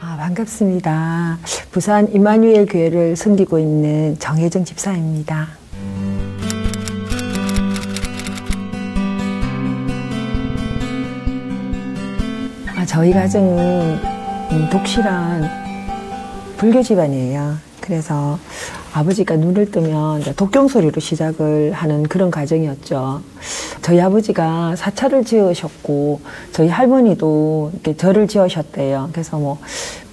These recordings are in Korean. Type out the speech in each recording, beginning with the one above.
아, 반갑습니다. 부산 이마누엘 교회를 섬기고 있는 정혜정 집사입니다. 아, 저희 가정은 음, 독실한 불교 집안이에요. 그래서 아버지가 눈을 뜨면 독경 소리로 시작을 하는 그런 가정이었죠. 저희 아버지가 사찰을 지으셨고 저희 할머니도 이렇게 절을 지으셨대요. 그래서 뭐,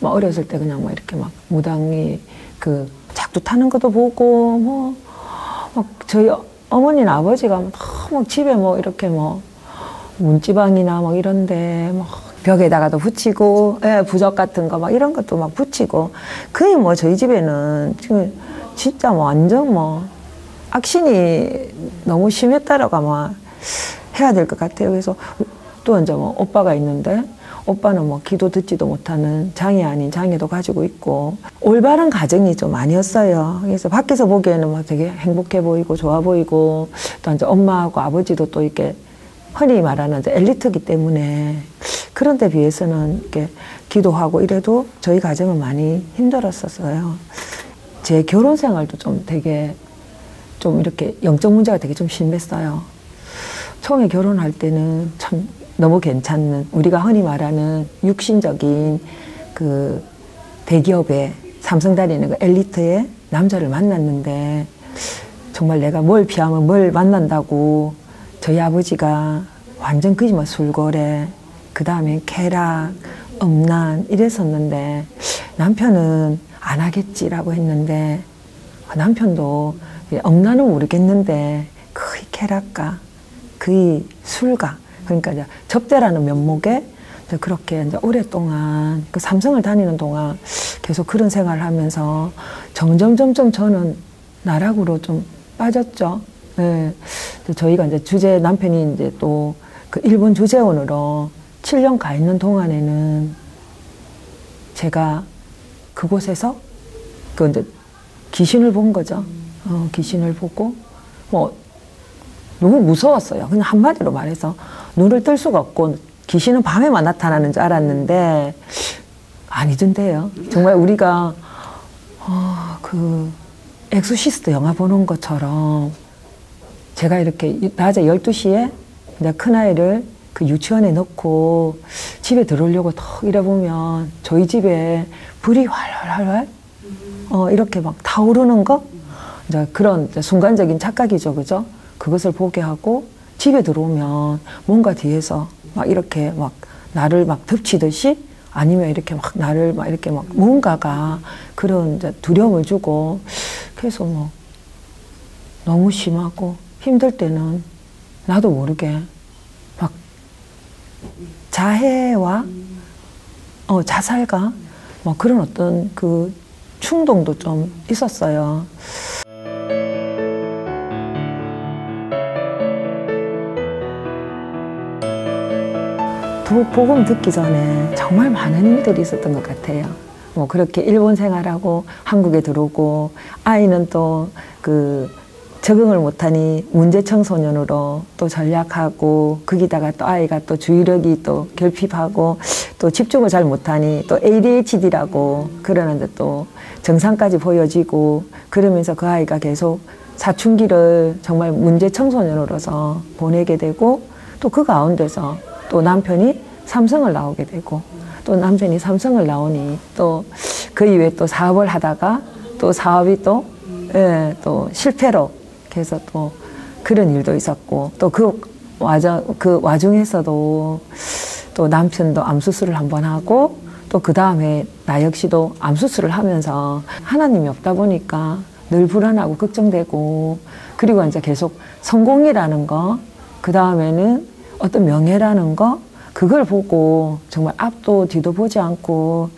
뭐 어렸을 때 그냥 뭐 이렇게 막 무당이 그 작두 타는 것도 보고 뭐 막 저희 어머니는 아버지가 막 집에 뭐 이렇게 뭐 문지방이나 뭐 이런데 막 벽에다가도 붙이고 예, 부적 같은 거 막 이런 것도 막 붙이고 거의 뭐 저희 집에는 지금 진짜 뭐 완전 뭐 악신이 너무 심했다라고 아마 해야 될 것 같아요. 그래서 또 이제 뭐 오빠가 있는데 오빠는 뭐 기도 듣지도 못하는 장애 아닌 장애도 가지고 있고 올바른 가정이 좀 아니었어요. 그래서 밖에서 보기에는 뭐 되게 행복해 보이고 좋아 보이고 또 이제 엄마하고 아버지도 또 이렇게 흔히 말하는 이제 엘리트기 때문에 그런 데 비해서는 이렇게 기도하고 이래도 저희 가정은 많이 힘들었었어요. 제 결혼 생활도 좀 되게 좀 이렇게 영적 문제가 되게 좀 심했어요. 처음에 결혼할 때는 참 너무 괜찮은 우리가 흔히 말하는 육신적인 그 대기업의 삼성 다니는 그 엘리트의 남자를 만났는데 정말 내가 뭘 피하면 뭘 만난다고 저희 아버지가 완전 그지만 술거래 그 다음에 쾌락 음란 이랬었는데 남편은 안 하겠지라고 했는데 남편도 음란은 모르겠는데 거의 쾌락가 거의 술가 그러니까 이제 접대라는 면목에 이제 그렇게 이제 오랫동안 그 삼성을 다니는 동안 계속 그런 생활을 하면서 점점 점점 저는 나락으로 좀 빠졌죠. 예. 저희가 이제 주재 남편이 이제 또 그 일본 주재원으로 7년 가 있는 동안에는 제가 그곳에서 그 이제 귀신을 본 거죠. 어, 귀신을 보고 뭐 너무 무서웠어요. 그냥 한마디로 말해서 눈을 뜰 수가 없고 귀신은 밤에만 나타나는 줄 알았는데 아니던데요. 정말 우리가 어, 그 엑소시스트 영화 보는 것처럼 제가 이렇게 낮에 12시에 이제 큰아이를 그 유치원에 넣고 집에 들어오려고 턱 이래 보면 저희 집에 불이 활활활활? 어, 이렇게 막 타오르는 거? 이제 그런 이제 순간적인 착각이죠, 그죠? 그것을 보게 하고 집에 들어오면 뭔가 뒤에서 막 이렇게 막 나를 막 덮치듯이 아니면 이렇게 막 나를 막 이렇게 막 뭔가가 그런 두려움을 주고 그래서 뭐 너무 심하고 힘들 때는 나도 모르게 막 자해와 어, 자살과 뭐 그런 어떤 그 충동도 좀 있었어요. 두 복음 듣기 전에 정말 많은 일들이 있었던 것 같아요. 뭐 그렇게 일본 생활하고 한국에 들어오고 아이는 또그 적응을 못하니 문제 청소년으로 또 전략하고 거기다가 또 아이가 또 주의력이 또 결핍하고 또 집중을 잘 못하니 또 ADHD라고 그러는데 또 정상까지 보여지고 그러면서 그 아이가 계속 사춘기를 정말 문제 청소년으로서 보내게 되고 또 그 가운데서 또 남편이 삼성을 나오게 되고 또 남편이 삼성을 나오니 또 그 이후에 또 사업을 하다가 또 사업이 또, 예, 또 실패로 그래서 또 그런 일도 있었고 또 그 와중, 그 와중에서도 또 남편도 암 수술을 한 번 하고 또 그 다음에 나 역시도 암 수술을 하면서 하나님이 없다 보니까 늘 불안하고 걱정되고 그리고 이제 계속 성공이라는 거, 그 다음에는 어떤 명예라는 거, 그걸 보고 정말 앞도 뒤도 보지 않고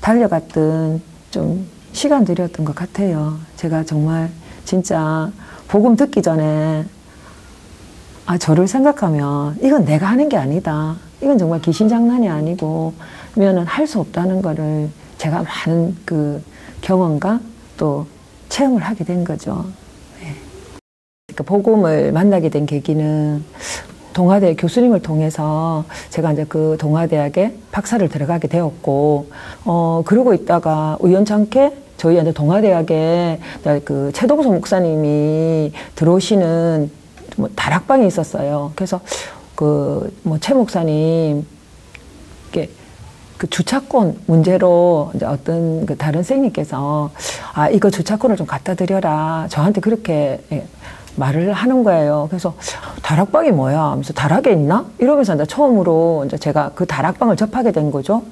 달려갔던 좀 시간들이었던 것 같아요. 제가 정말 진짜 복음 듣기 전에 아, 저를 생각하면 이건 내가 하는 게 아니다. 이건 정말 귀신 장난이 아니고 면은 할 수 없다는 거를 제가 많은 그 경험과 또 체험을 하게 된 거죠. 네. 그러니까 복음을 만나게 된 계기는 동아대 교수님을 통해서 제가 이제 그 동아대학에 박사를 들어가게 되었고, 어, 그러고 있다가 우연찮게 저희 이제 동아대학에 그 최동수 목사님이 들어오시는 뭐 다락방이 있었어요. 그래서 그 뭐 최 목사님 이게 그 주차권 문제로 이제 어떤 그 다른 선생님께서 아 이거 주차권을 좀 갖다 드려라 저한테 그렇게 예, 말을 하는 거예요. 그래서 다락방이 뭐야? 하면서 다락에 있나? 이러면서 이제 처음으로 이제 제가 그 다락방을 접하게 된 거죠.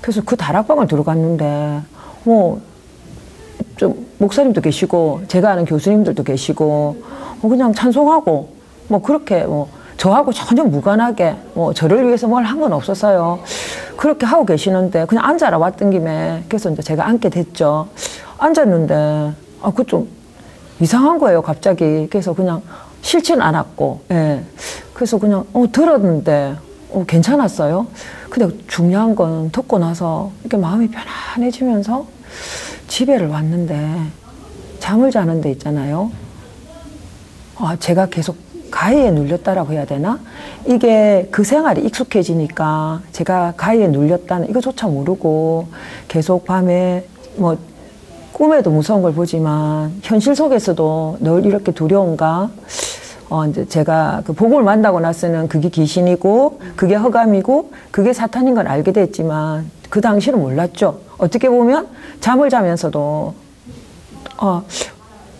그래서 그 다락방을 들어갔는데 뭐 좀 목사님도 계시고 제가 아는 교수님들도 계시고 뭐 그냥 찬송하고 뭐 그렇게 뭐 저하고 전혀 무관하게 뭐 저를 위해서 뭘 한 건 없었어요. 그렇게 하고 계시는데 그냥 앉아라 왔던 김에 그래서 이제 제가 앉게 됐죠. 앉았는데 아 그 좀 이상한 거예요 갑자기. 그래서 그냥 싫지는 않았고, 예. 그래서 그냥 어 들었는데 어 괜찮았어요. 근데 중요한 건 듣고 나서 이렇게 마음이 편안해지면서 집에를 왔는데 잠을 자는 데 있잖아요. 아 제가 계속 가위에 눌렸다라고 해야 되나? 이게 그 생활이 익숙해지니까 제가 가위에 눌렸다는 이거조차 모르고 계속 밤에 뭐 꿈에도 무서운 걸 보지만 현실 속에서도 늘 이렇게 두려운가? 어, 이제 제가 그 복음을 만나고 나서는 그게 귀신이고 그게 허감이고 그게 사탄인 걸 알게 됐지만 그 당시는 몰랐죠. 어떻게 보면 잠을 자면서도 어,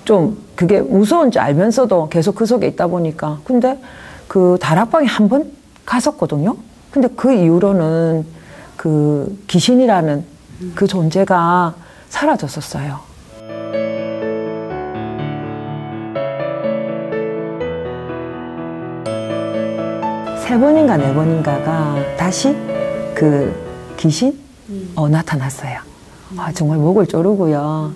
좀 그게 무서운 줄 알면서도 계속 그 속에 있다 보니까 근데 그 다락방에 한 번 갔었거든요. 근데 그 이후로는 그 귀신이라는 그 존재가 사라졌었어요. 세 번인가 네 번인가가 다시 그 귀신 어, 나타났어요. 아, 정말 목을 조르고요.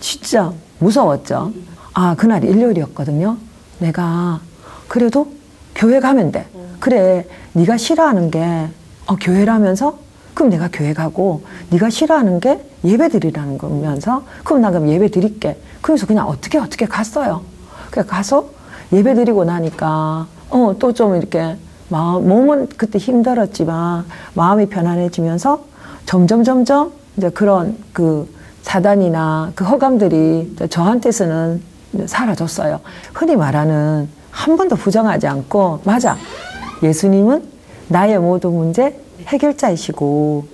진짜 무서웠죠. 아, 그날 일요일이었거든요. 내가 그래도 교회 가면 돼. 그래, 네가 싫어하는 게 어, 교회라면서 그럼 내가 교회 가고 네가 싫어하는 게 예배 드리라는 거면서 그럼 나 그럼 예배 드릴게. 그래서 그냥 어떻게 어떻게 갔어요. 그래 가서 예배 드리고 나니까 어 또 좀 이렇게 마음 몸은 그때 힘들었지만 마음이 편안해지면서 점점 점점 이제 그런 그 사단이나 그 허감들이 저한테서는 사라졌어요. 흔히 말하는 한 번도 부정하지 않고 맞아. 예수님은 나의 모든 문제 해결자이시고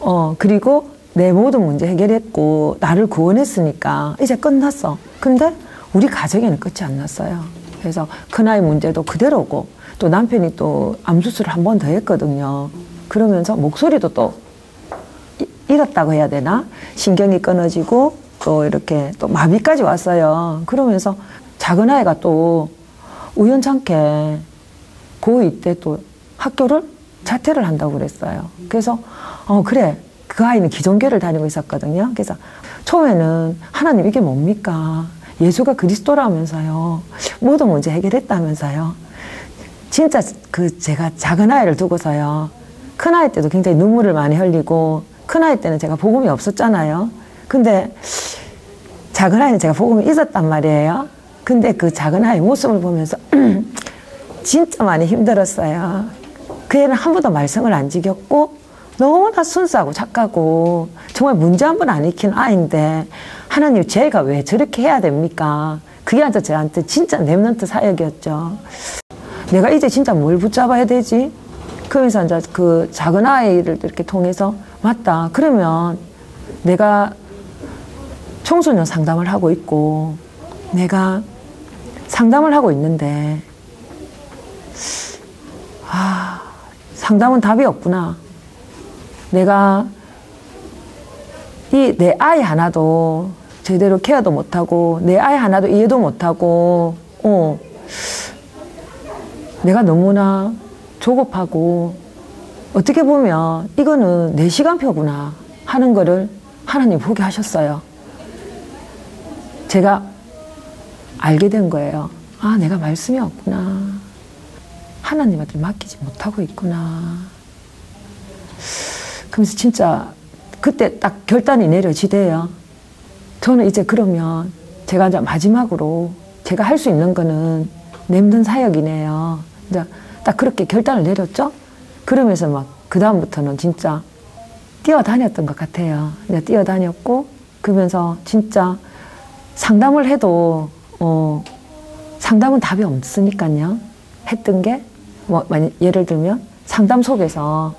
어 그리고 내 모든 문제 해결했고 나를 구원했으니까 이제 끝났어. 근데 우리 가정에는 끝이 안 났어요. 그래서 큰아이 문제도 그대로고 또 남편이 또 암수술을 한 번 더 했거든요. 그러면서 목소리도 또 잃었다고 해야 되나? 신경이 끊어지고 또 이렇게 또 마비까지 왔어요. 그러면서 작은 아이가 또 우연찮게 고2 때 또 학교를 자퇴를 한다고 그랬어요. 그래서 어 그래 그 아이는 기존교를 다니고 있었거든요. 그래서 처음에는 하나님 이게 뭡니까? 예수가 그리스도라면서요. 모든 문제 해결했다면서요. 진짜 그 제가 작은 아이를 두고서요. 큰 아이 때도 굉장히 눈물을 많이 흘리고 큰 아이 때는 제가 복음이 없었잖아요. 근데 작은 아이는 제가 복음이 있었단 말이에요. 근데 그 작은 아이 모습을 보면서 진짜 많이 힘들었어요. 그 애는 한 번도 말썽을 안 지겼고 너무나 순수하고 착하고 정말 문제 한 번 안 익힌 아이인데 하나님 제가 왜 저렇게 해야 됩니까? 그게 저한테 진짜 랩런트 사역이었죠. 내가 이제 진짜 뭘 붙잡아야 되지? 그러면서 이제 그 작은 아이를 이렇게 통해서 맞다. 그러면 내가 청소년 상담을 하고 있고 내가 상담을 하고 있는데 아 상담은 답이 없구나. 내가 이 내 아이 하나도 제대로 케어도 못하고 내 아이 하나도 이해도 못하고 어 내가 너무나 조급하고 어떻게 보면 이거는 내 시간표구나 하는 거를 하나님 보게 하셨어요. 제가 알게 된 거예요. 아, 내가 말씀이 없구나. 하나님한테 맡기지 못하고 있구나. 그러면서 진짜 그때 딱 결단이 내려지대요. 저는 이제 그러면 제가 이제 마지막으로 제가 할 수 있는 거는 냄든 사역이네요. 이제 딱 그렇게 결단을 내렸죠. 그러면서 막 그다음부터는 진짜 뛰어다녔던 것 같아요. 이제 뛰어다녔고 그러면서 진짜 상담을 해도 어 상담은 답이 없으니까요. 했던 게 뭐 예를 들면 상담 속에서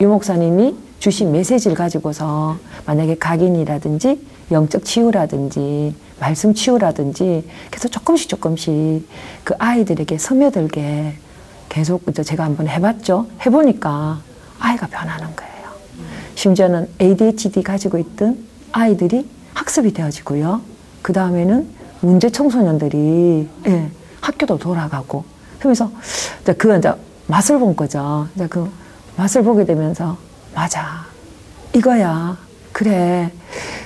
유 목사님이 주신 메시지를 가지고서 만약에 각인이라든지 영적 치유라든지 말씀 치유라든지 계속 조금씩 조금씩 그 아이들에게 스며들게 계속 제가 한번 해봤죠. 해보니까 아이가 변하는 거예요. 심지어는 ADHD 가지고 있던 아이들이 학습이 되어지고요. 그 다음에는 문제 청소년들이 예, 학교도 돌아가고 그러면서 이제 그 이제 맛을 본 거죠. 이제 그 맛을 보게 되면서 맞아 이거야 그래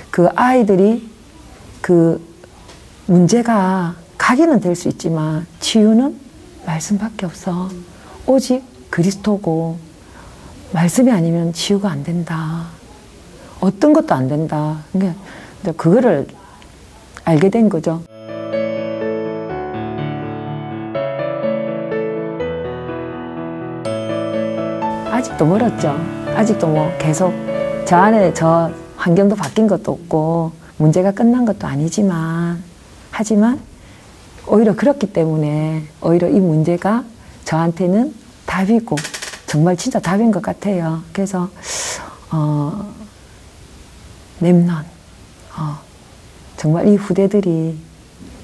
그 아이들이 그 문제가 각인은 될수 있지만 치유는 말씀밖에 없어 오직 그리스도고 말씀이 아니면 치유가 안 된다. 어떤 것도 안 된다. 그러니까 그거를 알게 된 거죠. 아직도 멀었죠. 아직도 뭐 계속 저 안에 저 환경도 바뀐 것도 없고 문제가 끝난 것도 아니지만 하지만 오히려 그렇기 때문에 오히려 이 문제가 저한테는 답이고 정말 진짜 답인 것 같아요. 그래서 어, 랩넌 어, 정말 이 후대들이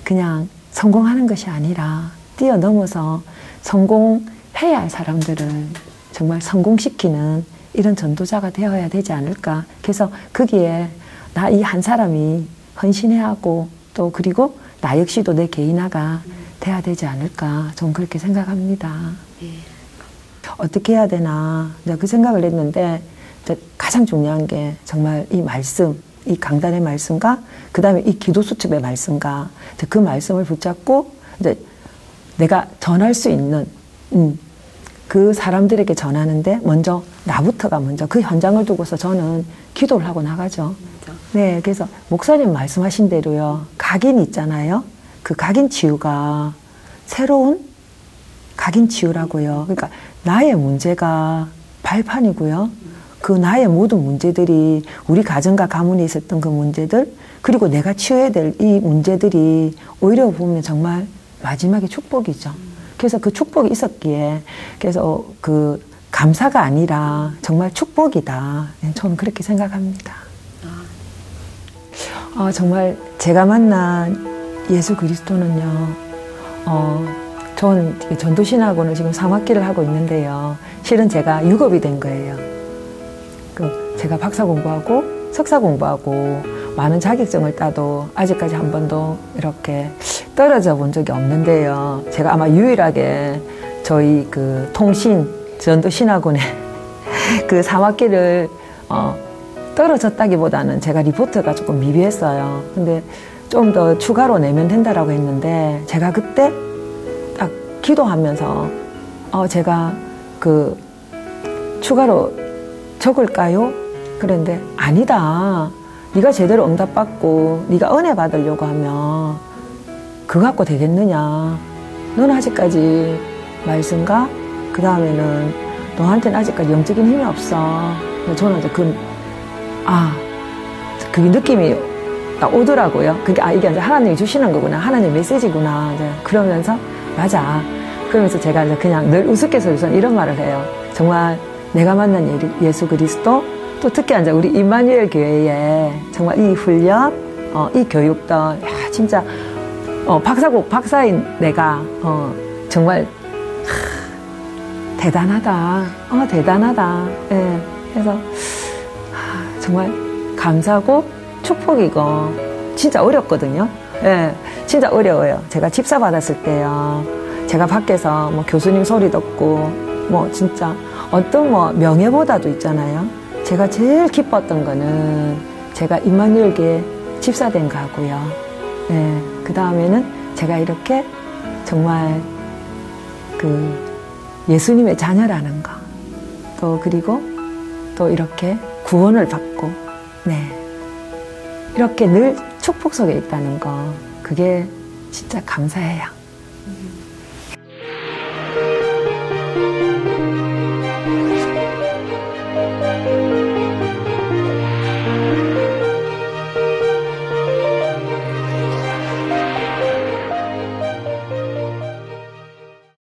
그냥 성공하는 것이 아니라 뛰어넘어서 성공해야 할 사람들을 정말 성공시키는 이런 전도자가 되어야 되지 않을까. 그래서 거기에 나 이 한 사람이 헌신해야 하고 또 그리고 나 역시도 내 개인화가 돼야 되지 않을까. 좀 그렇게 생각합니다. 예. 어떻게 해야 되나 그 생각을 했는데 가장 중요한 게 정말 이 말씀, 이 강단의 말씀과 그 다음에 이 기도 수첩의 말씀과 그 말씀을 붙잡고 이제 내가 전할 수 있는 음, 그 사람들에게 전하는데 먼저 나부터가 먼저 그 현장을 두고서 저는 기도를 하고 나가죠. 네, 그래서 목사님 말씀하신 대로요. 각인 있잖아요. 그 각인 치유가 새로운 각인 치유라고요. 그러니까 나의 문제가 발판이고요. 그 나의 모든 문제들이 우리 가정과 가문에 있었던 그 문제들 그리고 내가 치워야 될 이 문제들이 오히려 보면 정말 마지막에 축복이죠. 그래서 그 축복이 있었기에 그래서 그 감사가 아니라 정말 축복이다. 네, 저는 그렇게 생각합니다. 어, 정말 제가 만난 예수 그리스도는요. 어, 전 전도신학원을 지금 3학기를 하고 있는데요. 실은 제가 유급이 된 거예요. 그 제가 박사 공부하고 석사 공부하고 많은 자격증을 따도 아직까지 한 번도 이렇게 떨어져 본 적이 없는데요. 제가 아마 유일하게 저희 그 통신 전도신학원에 그 3학기를 어, 떨어졌다기보다는 제가 리포트가 조금 미비했어요. 근데 좀 더 추가로 내면 된다라고 했는데 제가 그때 기도하면서 어, 제가 그 추가로 적을까요? 그런데 아니다. 네가 제대로 응답받고 네가 은혜 받으려고 하면 그거 갖고 되겠느냐? 너는 아직까지 말씀과 그 다음에는 너한테는 아직까지 영적인 힘이 없어. 저는 이제 그, 아, 그게 느낌이 딱 오더라고요. 그게 아, 이게 하나님이 주시는 거구나. 하나님 메시지구나. 그러면서 맞아. 그러면서 제가 이제 그냥 늘 우선 이런 말을 해요. 정말 내가 만난 예수 그리스도 또 특히 이제 우리 임마누엘 교회에 정말 이 훈련, 어, 이 교육도 야, 진짜 어, 박사국 박사인 내가 어, 정말 하, 대단하다. 어, 대단하다. 예. 그래서 하, 정말 감사고 축복이고 진짜 어렵거든요. 예. 진짜 어려워요. 제가 집사 받았을 때요. 제가 밖에서 뭐 교수님 소리 듣고 뭐 진짜 어떤 뭐 명예보다도 있잖아요. 제가 제일 기뻤던 거는 제가 임마누엘교회 집사된 거고요. 네, 그 다음에는 제가 이렇게 정말 그 예수님의 자녀라는 거. 또 그리고 또 이렇게 구원을 받고 네. 이렇게 늘 축복 속에 있다는 거, 그게 진짜 감사해요.